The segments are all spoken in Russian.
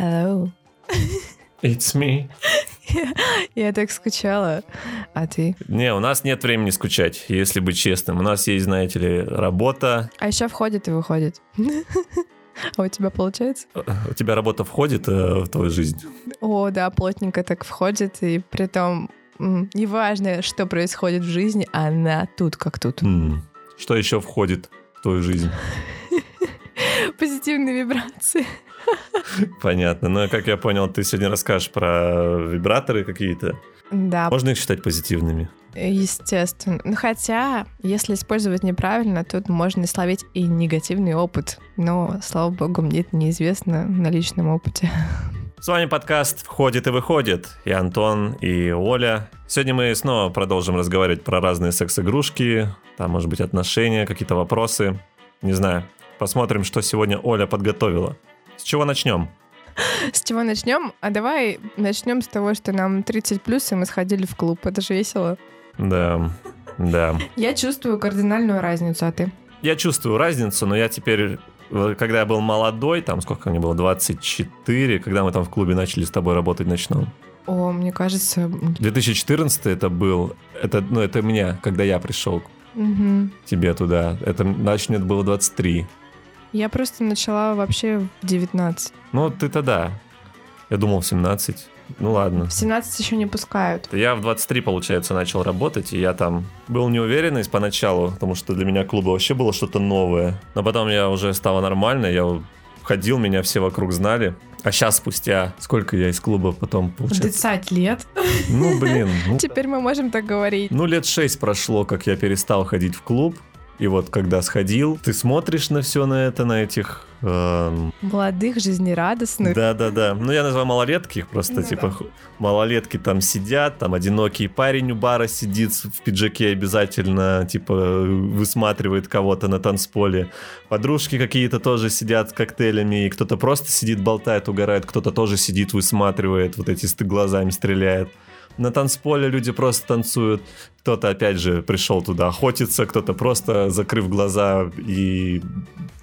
Hello. It's me. Я так скучала. А ты? Не, у нас нет времени скучать, если быть честным. У нас есть, знаете ли, работа. А еще входит и выходит. А у тебя получается? У тебя работа входит э, в твою жизнь? О, да, плотненько так входит, и при том неважно, что происходит в жизни, она тут как тут. Что еще входит в твою жизнь? Позитивные вибрации. Понятно. Ну, и как я понял, ты сегодня расскажешь про вибраторы какие-то. Да, Можно их считать позитивными? естественно. Ну, хотя, если использовать неправильно, тут можно словить и негативный опыт. Но, слава богу, мне это неизвестно на личном опыте. С вами подкаст «Входит и выходит». И Антон, и Оля. Сегодня мы снова продолжим разговаривать про разные секс-игрушки, там, может быть, отношения, какие-то вопросы. Не знаю. Посмотрим, что сегодня Оля подготовила. С чего начнем? С чего начнем? А давай начнем с того, что нам 30 плюс, и мы сходили в клуб. Это же весело. Да, да. Я чувствую кардинальную разницу, а ты? Я чувствую разницу, но я теперь, когда я был молодой, там сколько мне было, 24, когда мы там в клубе начали с тобой работать ночном. О, мне кажется... 2014 это был, это, ну, это меня, когда я пришел к тебе туда. Это, значит, мне было 23. Я просто начала вообще в 19. Ну, ты тогда. Я думал в 17. Ну ладно. В 17 еще не пускают. Я в 23, получается, начал работать, и я там был неуверенный поначалу, потому что для меня клуба вообще было что-то новое. Но потом я уже стало нормально, я ходил, меня все вокруг знали. А сейчас спустя, сколько я из клуба потом, получается? 30 лет. Ну, блин, ну, Теперь мы можем так говорить. ну лет 6 прошло, как я перестал ходить в клуб. И вот когда сходил, ты смотришь на все на это, на этих... эм, Молодых, жизнерадостных. Да-да-да. Ну, я называю малолетки, их просто, Ну типа, да. малолетки там сидят, там одинокий парень у бара сидит в пиджаке обязательно, типа, высматривает кого-то на танцполе. Подружки какие-то тоже сидят с коктейлями, и кто-то просто сидит, болтает, угорает, кто-то тоже сидит, высматривает, вот эти глазами стреляет. На танцполе люди просто танцуют. Кто-то, опять же, пришел туда охотиться, кто-то просто, закрыв глаза и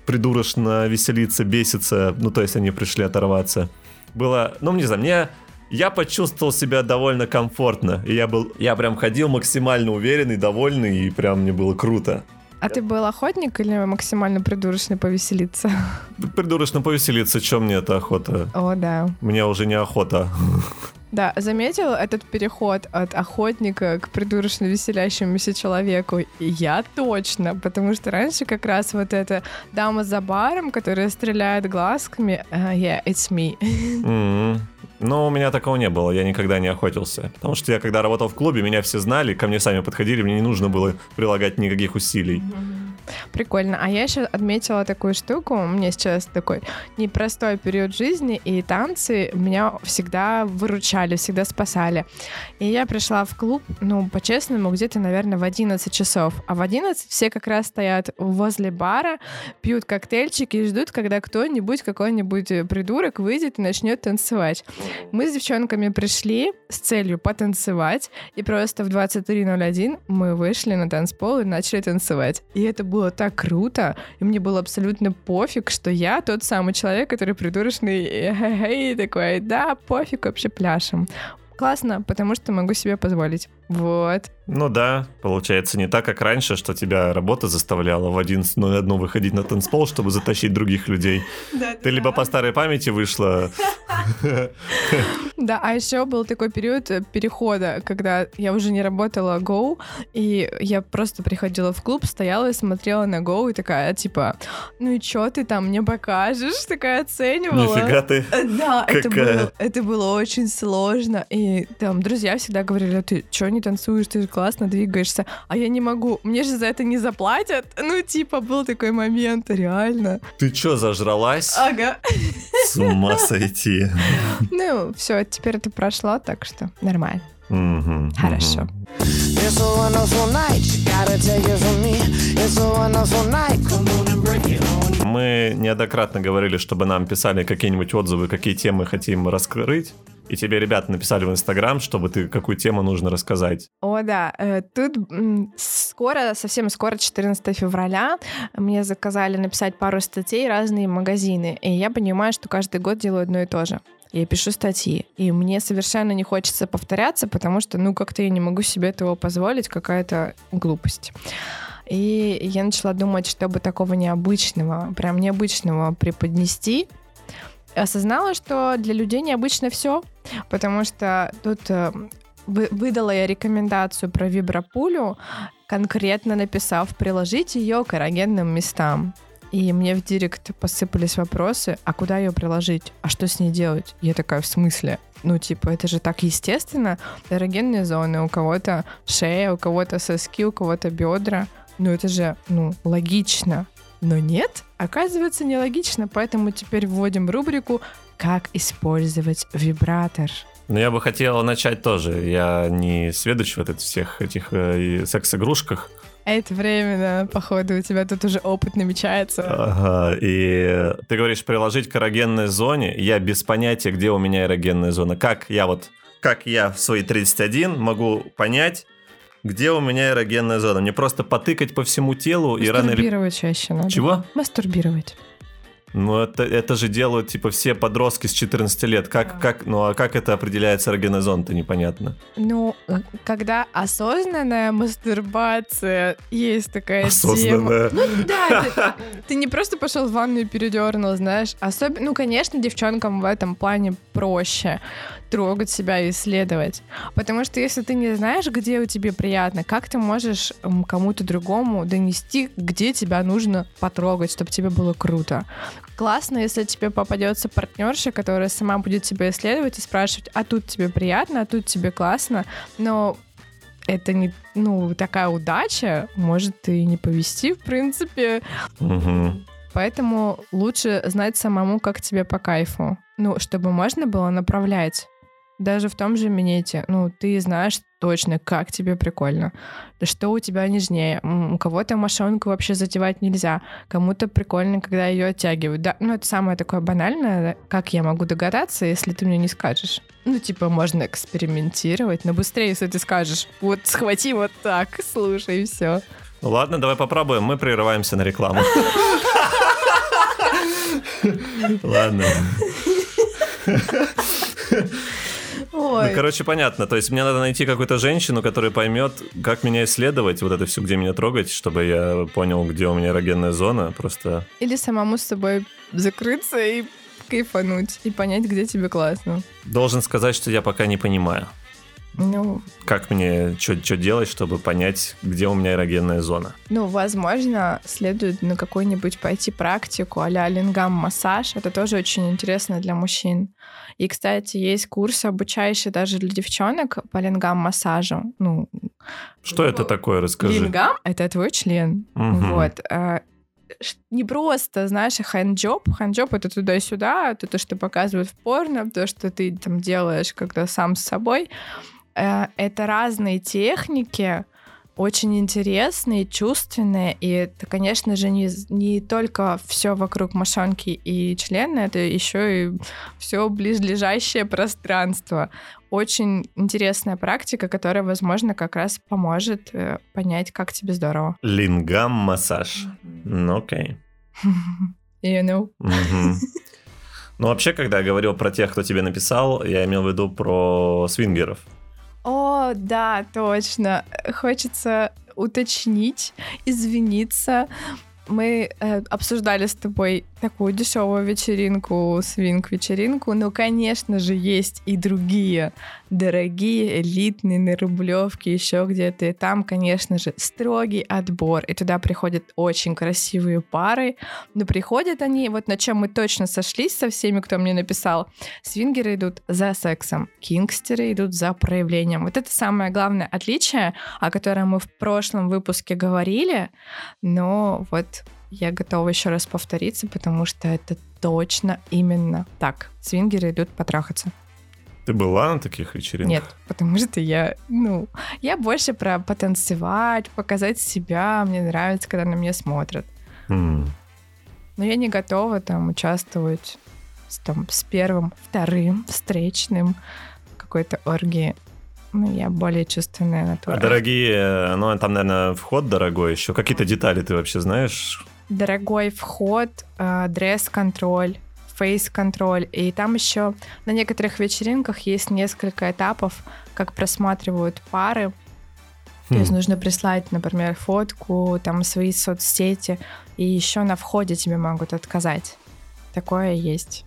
придурочно веселиться, беситься. Ну, то есть они пришли оторваться. Было, ну, не знаю, мне... Я почувствовал себя довольно комфортно. И я был... Я прям ходил максимально уверенный, довольный, и прям мне было круто. А ты был охотник или максимально придурочный повеселиться? Придурочно повеселиться, чем мне эта охота? О, да. Мне уже не охота. Да, заметил этот переход от охотника к придурочно веселящемуся человеку? Я точно, потому что раньше как раз вот эта дама за баром, которая стреляет глазками, а, yeah, it's me. М. Но у меня такого не было, я никогда не охотился. Потому что я когда работал в клубе, меня все знали, ко мне сами подходили, мне не нужно было прилагать никаких усилий. Прикольно. А я еще отметила такую штуку. У меня сейчас такой непростой период жизни, и танцы меня всегда выручали, всегда спасали. И я пришла в клуб, ну, по-честному, где-то, наверное, в 11 часов. А в 11 все как раз стоят возле бара, пьют коктейльчики и ждут, когда кто-нибудь, какой-нибудь э, придурок выйдет и начнет танцевать. Мы с девчонками пришли с целью потанцевать, и просто в 23.01 мы вышли на танцпол и начали танцевать. И это было так круто, и мне было абсолютно пофиг, что я тот самый человек, который придурочный, и такой, да, пофиг, вообще пляшем. Классно, потому что могу себе позволить. Вот. Ну да, получается не так, как раньше, что тебя работа заставляла в 11.01 выходить на танцпол, чтобы затащить других людей. Ты либо по старой памяти вышла... Да, а еще был такой период э, перехода, когда я уже не работала Go, и я просто приходила в клуб, стояла и смотрела на Go, и такая, типа, ну и чё ты там мне покажешь? Такая оценивала. Нифига ты. Э, Да, это Какая? было, это было очень сложно. И там друзья всегда говорили, «А ты чё не танцуешь, ты же классно двигаешься. А я не могу, мне же за это не заплатят. Ну, типа, был такой момент, реально. Ты чё, зажралась? Ага. С ума сойти. Ну, все, теперь это прошло, так что нормально. Хорошо. мы неоднократно говорили, чтобы нам писали какие-нибудь отзывы, какие темы хотим раскрыть. И тебе ребята написали в Инстаграм, чтобы ты какую тему нужно рассказать. О, да. Э, тут скоро, совсем скоро, 14 февраля, мне заказали написать пару статей разные магазины. И я понимаю, что каждый год делаю одно и то же. Я пишу статьи, и мне совершенно не хочется повторяться, потому что, ну, как-то я не могу себе этого позволить, какая-то глупость. И я начала думать, чтобы такого необычного, прям необычного преподнести, осознала, что для людей необычно все, потому что тут э, выдала я рекомендацию про вибропулю, конкретно написав приложить ее к эрогенным местам. И мне в директ посыпались вопросы, а куда ее приложить? А что с ней делать? Я такая, в смысле? Ну, типа, это же так естественно. Эрогенные зоны, у кого-то шея, у кого-то соски, у кого-то бедра. Ну, это же, ну, логично. Но нет, оказывается, нелогично, поэтому теперь вводим рубрику «Как использовать вибратор». Ну, я бы хотел начать тоже. Я не сведущ в этих всех этих э, секс-игрушках. А это временно, походу, у тебя тут уже опыт намечается. Ага, и ты говоришь приложить к эрогенной зоне. Я без понятия, где у меня эрогенная зона. Как я вот, как я в свои 31 могу понять, где у меня эрогенная зона. Мне просто потыкать по всему телу и рано. Мастурбировать чаще надо. Чего? Мастурбировать. Ну, это, это же делают, типа, все подростки с 14 лет. Как, да. как, ну, а как это определяется эрогенная зона-то непонятно. Ну, когда осознанная мастурбация, есть такая осознанная. тема. Ну, да, ты, ты не просто пошел в ванну и передернул, знаешь. Особенно, ну, конечно, девчонкам в этом плане проще трогать себя и исследовать. Потому что если ты не знаешь, где у тебя приятно, как ты можешь кому-то другому донести, где тебя нужно потрогать, чтобы тебе было круто. Классно, если тебе попадется партнерша, которая сама будет тебя исследовать и спрашивать, а тут тебе приятно, а тут тебе классно, но это не, ну, такая удача, может и не повести, в принципе. Угу. Поэтому лучше знать самому, как тебе по кайфу. Ну, чтобы можно было направлять даже в том же минете, ну, ты знаешь точно, как тебе прикольно, да что у тебя нежнее. У кого-то мошонку вообще затевать нельзя, кому-то прикольно, когда ее оттягивают. Да, ну, это самое такое банальное, как я могу догадаться, если ты мне не скажешь. Ну, типа, можно экспериментировать, но быстрее, если ты скажешь, вот схвати вот так, слушай, и все. Ну ладно, давай попробуем. Мы прерываемся на рекламу. Ладно. Ой. Ну, короче, понятно. То есть мне надо найти какую-то женщину, которая поймет, как меня исследовать, вот это все, где меня трогать, чтобы я понял, где у меня эрогенная зона. Просто... Или самому с собой закрыться и кайфануть, и понять, где тебе классно. Должен сказать, что я пока не понимаю. Ну, как мне что делать, чтобы понять, где у меня эрогенная зона? Ну, возможно, следует на какую-нибудь пойти практику а-ля лингам-массаж. Это тоже очень интересно для мужчин. И, кстати, есть курсы, обучающие даже для девчонок по лингам-массажу. Ну, Что это такое, расскажи. Лингам — это твой член. Угу. Вот а, не просто, знаешь, хэнджоп. Хэнджоп — это туда-сюда, это то, что показывают в порно, то, что ты там делаешь, когда сам с собой. Э, это разные техники, очень интересные, чувственные, и это, конечно же, не, не только все вокруг мошонки и члена, это еще и все близлежащее пространство. Очень интересная практика, которая, возможно, как раз поможет э, понять, как тебе здорово. Лингам-массаж. Ну, окей. You know. Ну, вообще, когда я говорил про тех, кто тебе написал, я имел в виду про свингеров. О, да, точно. Хочется уточнить, извиниться. Мы э, обсуждали с тобой такую дешевую вечеринку, свинг-вечеринку. Но, конечно же, есть и другие дорогие, элитные, на Рублевке, еще где-то. И там, конечно же, строгий отбор. И туда приходят очень красивые пары. Но приходят они, вот на чем мы точно сошлись со всеми, кто мне написал. Свингеры идут за сексом, кингстеры идут за проявлением. Вот это самое главное отличие, о котором мы в прошлом выпуске говорили. Но вот я готова еще раз повториться, потому что это точно именно так. Свингеры идут потрахаться. Ты была на таких вечеринках? Нет, потому что я, ну, я больше про потанцевать, показать себя. Мне нравится, когда на меня смотрят. Mm. Но я не готова там участвовать с, там, с первым, вторым встречным какой-то оргии. Ну, я более чувственная натура. А дорогие, ну, там, наверное, вход дорогой еще. Какие-то детали ты вообще знаешь? Дорогой вход, э, дресс-контроль, фейс-контроль. И там еще на некоторых вечеринках есть несколько этапов, как просматривают пары. То есть Хм. нужно прислать, например, фотку, там свои соцсети, и еще на входе тебе могут отказать. Такое есть.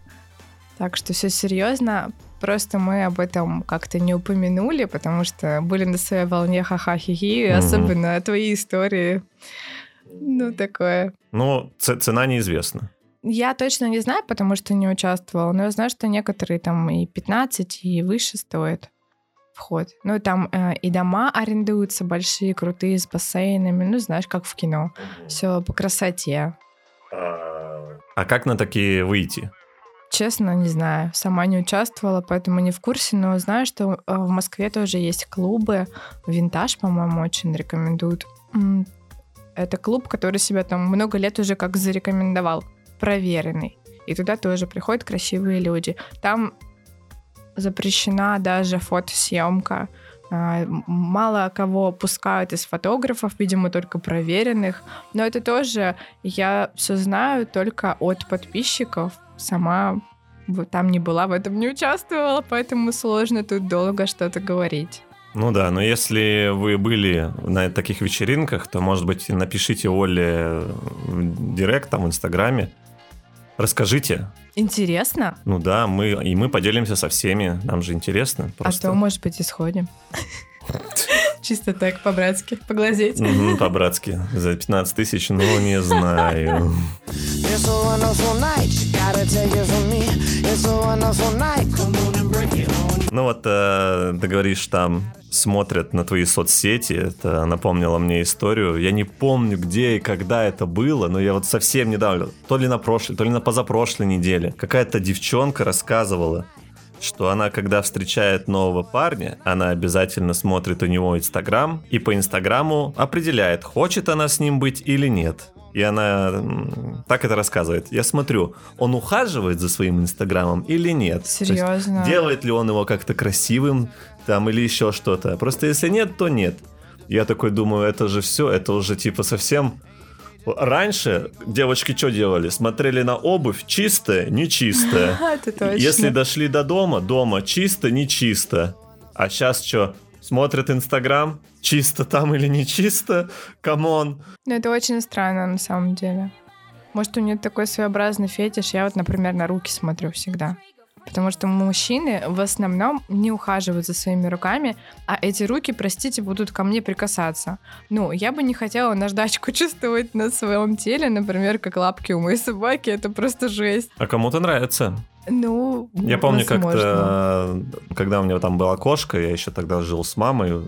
Так что все серьезно. Просто мы об этом как-то не упомянули, потому что были на своей волне ха-ха-хи-хи, Мгм. особенно твои истории. Ну, такое. Ну, ц- цена неизвестна. Я точно не знаю, потому что не участвовала, но я знаю, что некоторые там и 15, и выше стоят вход. Ну, там э, и дома арендуются большие, крутые, с бассейнами, ну, знаешь, как в кино. Все по красоте. А как на такие выйти? Честно, не знаю. Сама не участвовала, поэтому не в курсе, но знаю, что э, в Москве тоже есть клубы. Винтаж, по-моему, очень рекомендуют. Это клуб, который себя там много лет уже как зарекомендовал. Проверенный. И туда тоже приходят красивые люди. Там запрещена даже фотосъемка. А, Мало кого пускают из фотографов, видимо, только проверенных. Но это тоже я все знаю только от подписчиков. Сама там не была, в этом не участвовала, поэтому сложно тут долго что-то говорить. Ну да, но если вы были на таких вечеринках, то, может быть, напишите Оле в директ, там, в Инстаграме. Расскажите. Интересно? Ну да, мы, и мы поделимся со всеми. Нам же интересно. Просто. А то, может быть, исходим. Чисто так, по-братски, поглазеть. Мгм, по-братски. За 15 тысяч, ну, не знаю. Ну вот, э, ты говоришь, там смотрят на твои соцсети, это напомнило мне историю. Я не помню, где и когда это было, но я вот совсем недавно, то ли на прошлой, то ли на позапрошлой неделе, какая-то девчонка рассказывала, что она, когда встречает нового парня, она обязательно смотрит у него Инстаграм и по Инстаграму определяет, хочет она с ним быть или нет. И она так это рассказывает. Я смотрю, он ухаживает за своим Инстаграмом или нет. То есть Серьезно? Делает ли он его как-то красивым там или еще что-то. Просто если нет, то нет. Я такой думаю, это же все, это уже типа совсем... Раньше девочки что делали? Смотрели на обувь, чистая, нечистая. Если дошли до дома, дома чисто, нечисто. А сейчас что? Смотрят Инстаграм, чисто там или не чисто? Come on. Ну, это очень странно, на самом деле. Может, у нее такой своеобразный фетиш. Я вот, например, на руки смотрю всегда. Потому что мужчины в основном не ухаживают за своими руками, а эти руки, простите, будут ко мне прикасаться. Ну, я бы не хотела наждачку чувствовать на своем теле, например, как лапки у моей собаки. Это просто жесть. А кому-то нравится. Ну, Я помню, как-то, когда у меня там была кошка, я еще тогда жил с мамой,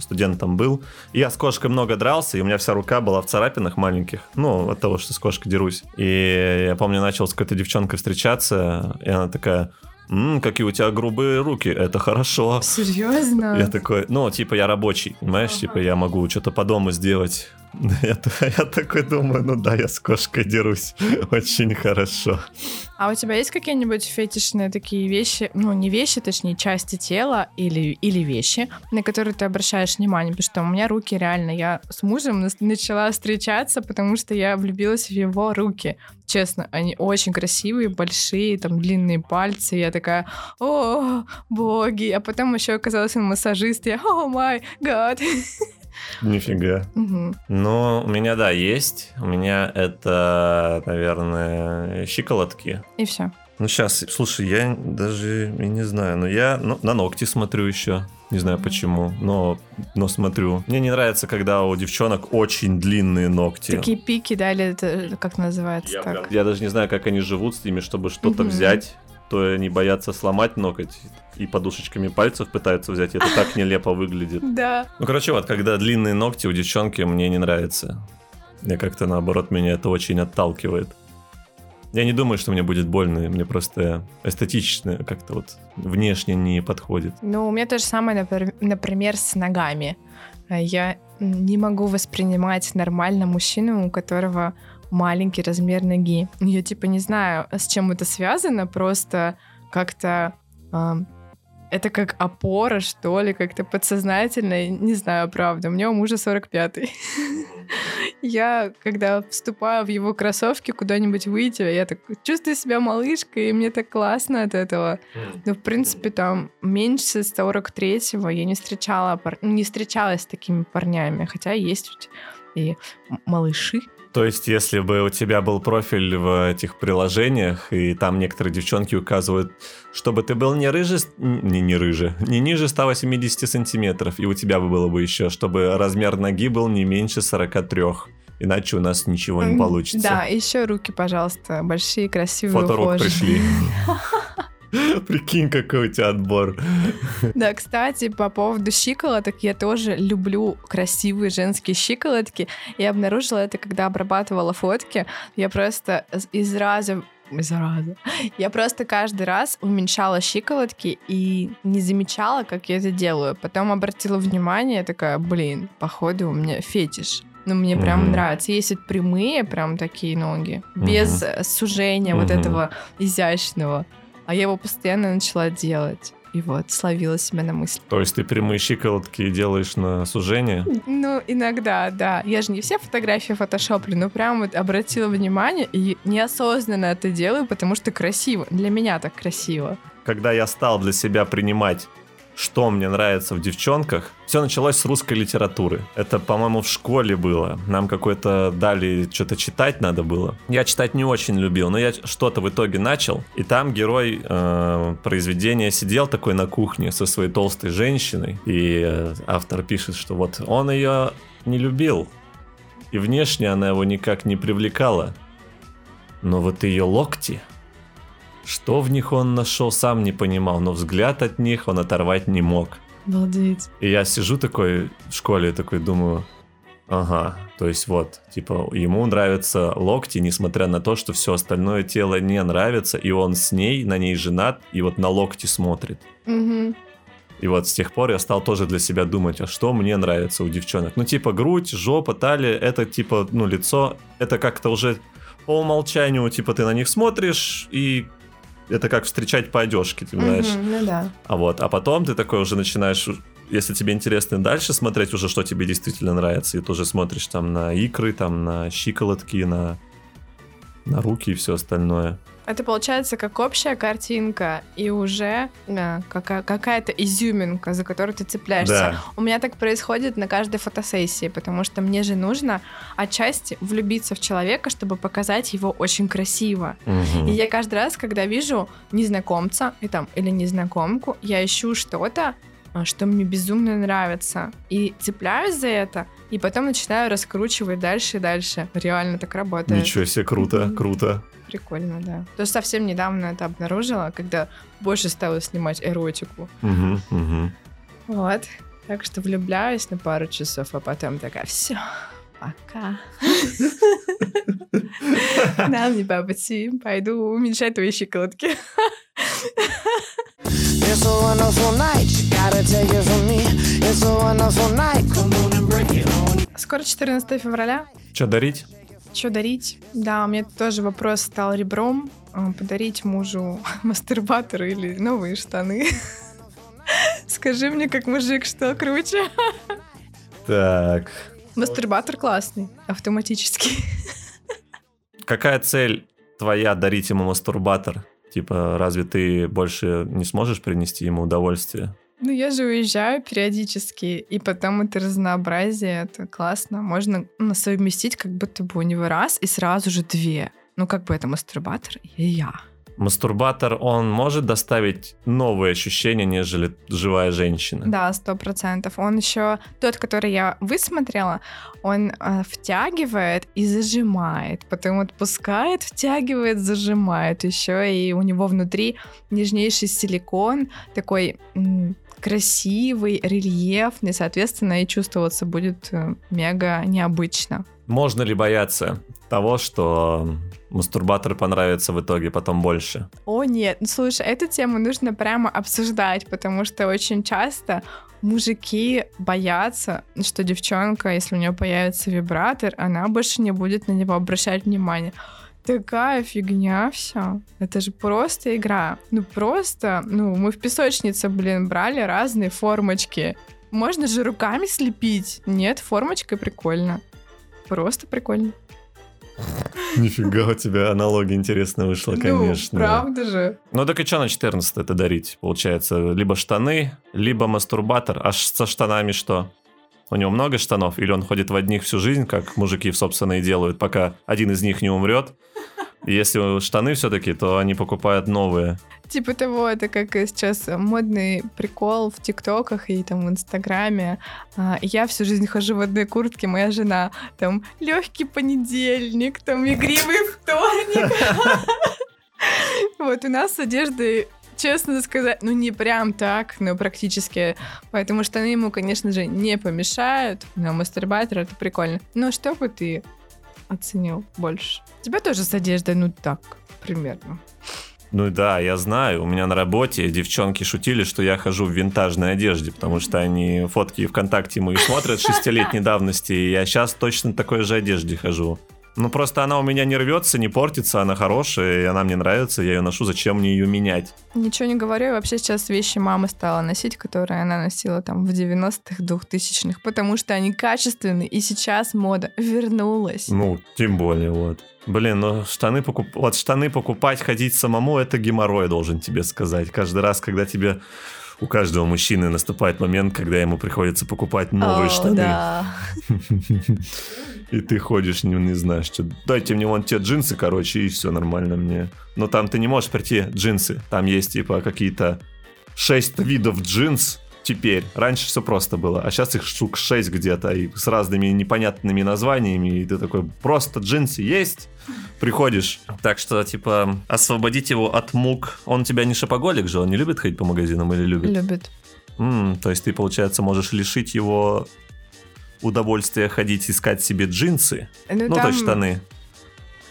студентом был. И я с кошкой много дрался, и у меня вся рука была в царапинах маленьких. Ну, от того, что с кошкой дерусь. И я помню, начал с какой-то девчонкой встречаться, и она такая... «М, какие у тебя грубые руки, это хорошо. Серьезно? Я такой, ну, типа, я рабочий, понимаешь, типа, я могу что-то по дому сделать. Я, я такой думаю, ну да, я с кошкой дерусь очень хорошо. А у тебя есть какие-нибудь фетишные такие вещи, ну, не вещи, точнее, части тела или, или вещи, на которые ты обращаешь внимание? Потому что у меня руки реально, я с мужем начала встречаться, потому что я влюбилась в его руки. Честно, они очень красивые, большие, там, длинные пальцы. Я такая, о, боги. А потом еще оказалась он массажист. Я, о май гад. Нифига. Мгм. Ну, у меня, да, есть. У меня это, наверное, щиколотки. И все. Ну, сейчас, слушай, я даже и не знаю, но я ну, на ногти смотрю еще. Не знаю почему, но, но смотрю. Мне не нравится, когда у девчонок очень длинные ногти. Такие пики, да, или это как называется Я, так? прям- я даже не знаю, как они живут с ними, чтобы что-то Мгм. взять. То они боятся сломать ноготь и подушечками пальцев пытаются взять. и Это так нелепо выглядит. Да. Ну, короче, вот, когда длинные ногти у девчонки, мне не нравится. Я как-то, наоборот, меня это очень отталкивает. Я не думаю, что мне будет больно, мне просто эстетично как-то вот внешне не подходит. Ну, у меня то же самое, напр- например, с ногами. Я не могу воспринимать нормально мужчину, у которого маленький размер ноги. Я типа не знаю, с чем это связано, просто как-то это как опора, что ли, как-то подсознательно, не знаю, правда. У меня у мужа 45-й. Я, когда вступаю в его кроссовки куда-нибудь выйти, я так чувствую себя малышкой, и мне так классно от этого. Но, в принципе, там меньше 43-го я не встречала, не встречалась с такими парнями, хотя есть и малыши, то есть, если бы у тебя был профиль в этих приложениях, и там некоторые девчонки указывают, чтобы ты был не рыжий, не, не рыжий, не ниже 180 сантиметров, и у тебя бы было бы еще, чтобы размер ноги был не меньше 43. Иначе у нас ничего не получится. Да, еще руки, пожалуйста, большие, красивые, ухоженные. пришли. Прикинь, какой у тебя отбор. Да, кстати, по поводу щиколоток, я тоже люблю красивые женские щиколотки. Я обнаружила это, когда обрабатывала фотки. Я просто из раза из раза. Я просто каждый раз уменьшала щиколотки и не замечала, как я это делаю. Потом обратила внимание, такая, блин, походу у меня фетиш. Ну, мне прям mm-hmm. нравится. Есть вот прямые, прям такие ноги, mm-hmm. без сужения mm-hmm. вот этого изящного а я его постоянно начала делать. И вот, словила себя на мысли. То есть ты прямые щиколотки делаешь на сужение? Ну, иногда, да. Я же не все фотографии фотошоплю, но прям вот обратила внимание и неосознанно это делаю, потому что красиво. Для меня так красиво. Когда я стал для себя принимать что мне нравится в девчонках. Все началось с русской литературы. Это, по-моему, в школе было. Нам какой-то дали, что-то читать надо было. Я читать не очень любил, но я что-то в итоге начал. И там герой э, произведения сидел такой на кухне со своей толстой женщиной. И э, автор пишет, что вот он ее не любил. И внешне она его никак не привлекала. Но вот ее локти что в них он нашел, сам не понимал, но взгляд от них он оторвать не мог. Обалдеть. И я сижу такой в школе, такой думаю, ага, то есть вот, типа, ему нравятся локти, несмотря на то, что все остальное тело не нравится, и он с ней, на ней женат, и вот на локти смотрит. Угу. И вот с тех пор я стал тоже для себя думать, а что мне нравится у девчонок. Ну, типа, грудь, жопа, талия, это типа, ну, лицо, это как-то уже по умолчанию, типа, ты на них смотришь, и это как встречать по одежке, ты знаешь. Угу, ну да. А вот, а потом ты такой уже начинаешь, если тебе интересно дальше смотреть уже, что тебе действительно нравится, и тоже смотришь там на икры, там на щиколотки, на, на руки и все остальное. Это получается как общая картинка и уже да, какая- какая-то изюминка, за которую ты цепляешься. Да. У меня так происходит на каждой фотосессии, потому что мне же нужно отчасти влюбиться в человека, чтобы показать его очень красиво. Угу. И я каждый раз, когда вижу незнакомца и там, или незнакомку, я ищу что-то, что мне безумно нравится. И цепляюсь за это, и потом начинаю раскручивать дальше и дальше. Реально так работает. Ничего себе, круто, круто. Прикольно, да. То есть совсем недавно это обнаружила, когда больше стала снимать эротику. Угу, угу. Вот. Так что влюбляюсь на пару часов, а потом такая, все, пока. Да, мне по пути, пойду уменьшать твои щиколотки. It's a wonderful night, gotta take it from me. It's a wonderful night, come on and break it on. Скоро 14 февраля. Что дарить? Что дарить? Да, у меня тоже вопрос стал ребром. А, подарить мужу мастурбатор или новые штаны. Скажи мне, как мужик, что круче? Так. Мастурбатор классный, автоматически. Какая цель твоя дарить ему мастурбатор? Типа, разве ты больше не сможешь принести ему удовольствие? Ну, я же уезжаю периодически, и потом это разнообразие, это классно. Можно ну, совместить как будто бы у него раз и сразу же две. Ну, как бы это мастурбатор и я. Мастурбатор, он может доставить новые ощущения, нежели живая женщина? Да, сто процентов. Он еще, тот, который я высмотрела, он э, втягивает и зажимает, потом отпускает, втягивает, зажимает. Еще и у него внутри нежнейший силикон, такой красивый, рельефный, соответственно, и чувствоваться будет э, мега необычно. Можно ли бояться того, что мастурбатор понравится в итоге потом больше. О, нет, ну, слушай, эту тему нужно прямо обсуждать, потому что очень часто мужики боятся, что девчонка, если у нее появится вибратор, она больше не будет на него обращать внимание. Такая фигня все. Это же просто игра. Ну просто, ну мы в песочнице, блин, брали разные формочки. Можно же руками слепить. Нет, формочкой прикольно. Просто прикольно. Нифига у тебя аналогия интересная вышла, конечно. Ну, правда же. Ну так и что на 14 это дарить? Получается, либо штаны, либо мастурбатор. А со штанами что? У него много штанов? Или он ходит в одних всю жизнь, как мужики, собственно, и делают, пока один из них не умрет? Если штаны все-таки, то они покупают новые. Типа того, это как сейчас модный прикол в ТикТоках и там в Инстаграме. А, Я всю жизнь хожу в одной куртке, моя жена там легкий понедельник, там игривый вторник. Вот у нас с одеждой честно сказать, ну не прям так, но практически. Поэтому штаны ему, конечно же, не помешают. Но мастурбатор это прикольно. Но что бы ты оценил больше? Тебя тоже с одеждой, ну так, примерно. Ну да, я знаю, у меня на работе девчонки шутили, что я хожу в винтажной одежде, потому что они фотки ВКонтакте мои смотрят шестилетней давности, и я сейчас точно такой же одежде хожу. Ну просто она у меня не рвется, не портится, она хорошая, и она мне нравится, я ее ношу, зачем мне ее менять? Ничего не говорю, я вообще сейчас вещи мамы стала носить, которые она носила там в 90-х, 2000-х, потому что они качественные, и сейчас мода вернулась. Ну, тем более, вот. Блин, ну штаны покуп... вот штаны покупать, ходить самому, это геморрой, должен тебе сказать. Каждый раз, когда тебе у каждого мужчины наступает момент, когда ему приходится покупать новые О, штаны. да. И ты ходишь, не, не знаешь, что. Дайте мне вон те джинсы, короче, и все нормально мне. Но там ты не можешь прийти джинсы. Там есть типа какие-то шесть видов джинс теперь. Раньше все просто было, а сейчас их штук 6 где-то, и с разными непонятными названиями, и ты такой, просто джинсы есть? Приходишь. Так что, типа, освободить его от мук. Он тебя не шопоголик же, он не любит ходить по магазинам или любит? Любит. М, то есть ты, получается, можешь лишить его удовольствия ходить искать себе джинсы, Ну, ну, то там есть штаны.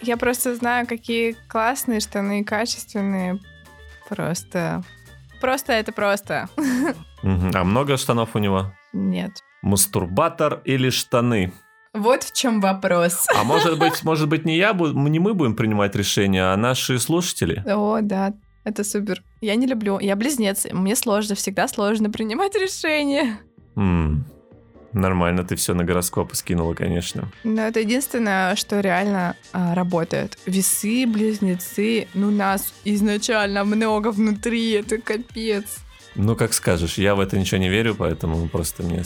Я просто знаю, какие классные штаны, качественные. Просто... Просто это просто. А много штанов у него? Нет. Мастурбатор или штаны? Вот в чем вопрос. А может быть, может быть, не я не мы будем принимать решение, а наши слушатели? О, да, это супер. Я не люблю. Я близнец. Мне сложно, всегда сложно принимать решения. Нормально, ты все на гороскопы скинула, конечно. Но это единственное, что реально а, работает. Весы, близнецы, ну нас изначально много внутри, это капец. Ну, как скажешь, я в это ничего не верю, поэтому просто мне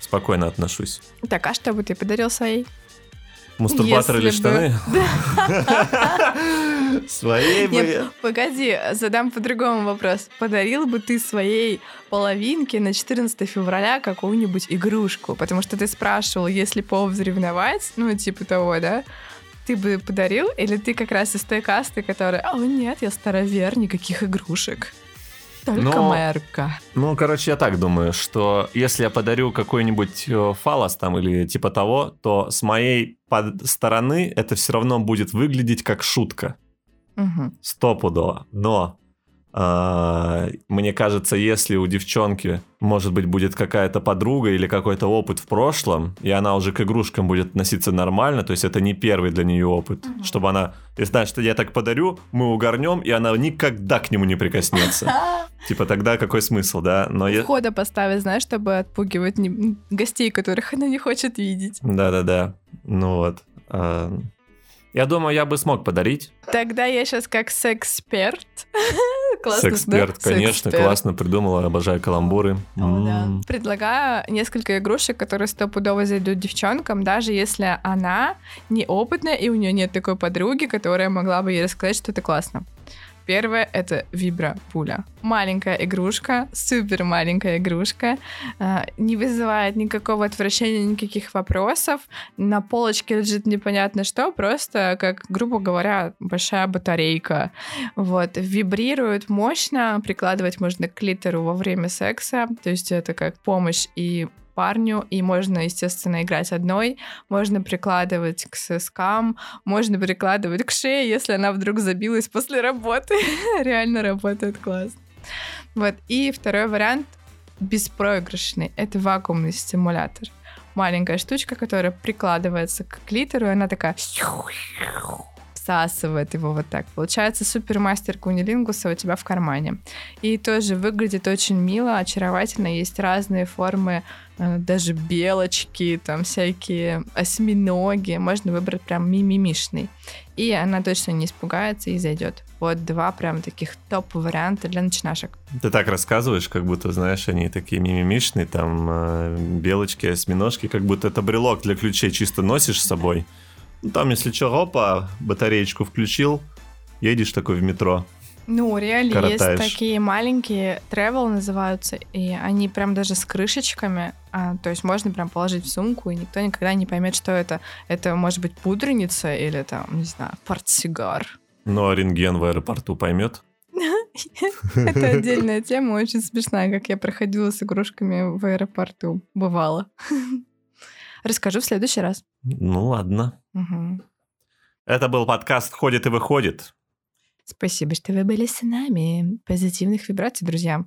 спокойно отношусь. Так, а что бы ты подарил своей? Мастурбатор или Если бы- штаны? Своей бы... Нет, погоди, задам по-другому вопрос. Подарил бы ты своей половинке на 14 февраля какую-нибудь игрушку? Потому что ты спрашивал, если повод взревновать, ну, типа того, да? Ты бы подарил? Или ты как раз из той касты, которая, о, нет, я старовер, никаких игрушек. Только Но- моя рука. Ну, короче, я так думаю, что если я подарю какой-нибудь э, фалос там или типа того, то с моей стороны это все равно будет выглядеть как шутка. Мгм. Стопудово. Но а, мне кажется, если у девчонки, может быть, будет какая-то подруга или какой-то опыт в прошлом, и она уже к игрушкам будет относиться нормально, то есть это не первый для нее опыт, чтобы она, ты знаешь, что я так подарю, мы угорнем, и она никогда к нему не прикоснется. Типа тогда какой смысл, да? Но. Входа поставить, знаешь, чтобы отпугивать гостей, которых она не хочет видеть. Да-да-да. Ну вот. Я думаю, я бы смог подарить. Тогда я сейчас как секс-перт. Классно, Секс-перт, да? конечно, Секс-перт. классно придумала, обожаю каламбуры. М. Предлагаю несколько игрушек, которые стопудово зайдут девчонкам, даже если она неопытная и у нее нет такой подруги, которая могла бы ей рассказать, что это классно. Первое — это вибропуля. Маленькая игрушка, супер маленькая игрушка, а, не вызывает никакого отвращения, никаких вопросов. На полочке лежит непонятно что, просто, как, грубо говоря, большая батарейка. Вот, вибрирует мощно, прикладывать можно к клитору во время секса, то есть это как помощь и парню, и можно, естественно, играть одной, можно прикладывать к соскам, можно прикладывать к шее, если она вдруг забилась после работы. Реально работает классно. Вот. И второй вариант беспроигрышный. Это вакуумный стимулятор. Маленькая штучка, которая прикладывается к клитору, и она такая всасывает его вот так. Получается супермастер кунилингуса у тебя в кармане. И тоже выглядит очень мило, очаровательно. Есть разные формы, даже белочки, там всякие осьминоги. Можно выбрать прям мимимишный. И она точно не испугается и зайдет. Вот два прям таких топ-варианта для начинашек. Ты так рассказываешь, как будто, знаешь, они такие мимимишные, там э, белочки, осьминожки, как будто это брелок для ключей чисто носишь с собой. Ну, там, если что, опа, батареечку включил, едешь такой в метро. Ну, реально Коротаешь. есть такие маленькие travel называются, и они прям даже с крышечками, а, то есть можно прям положить в сумку, и никто никогда не поймет, что это. Это может быть пудреница или там, не знаю, портсигар. Ну, а рентген в аэропорту поймет. Это отдельная тема, очень смешная, как я проходила с игрушками в аэропорту. Бывало. Расскажу в следующий раз. Ну, ладно. Это был подкаст «Ходит и выходит». Спасибо, что вы были с нами. Позитивных вибраций, друзья.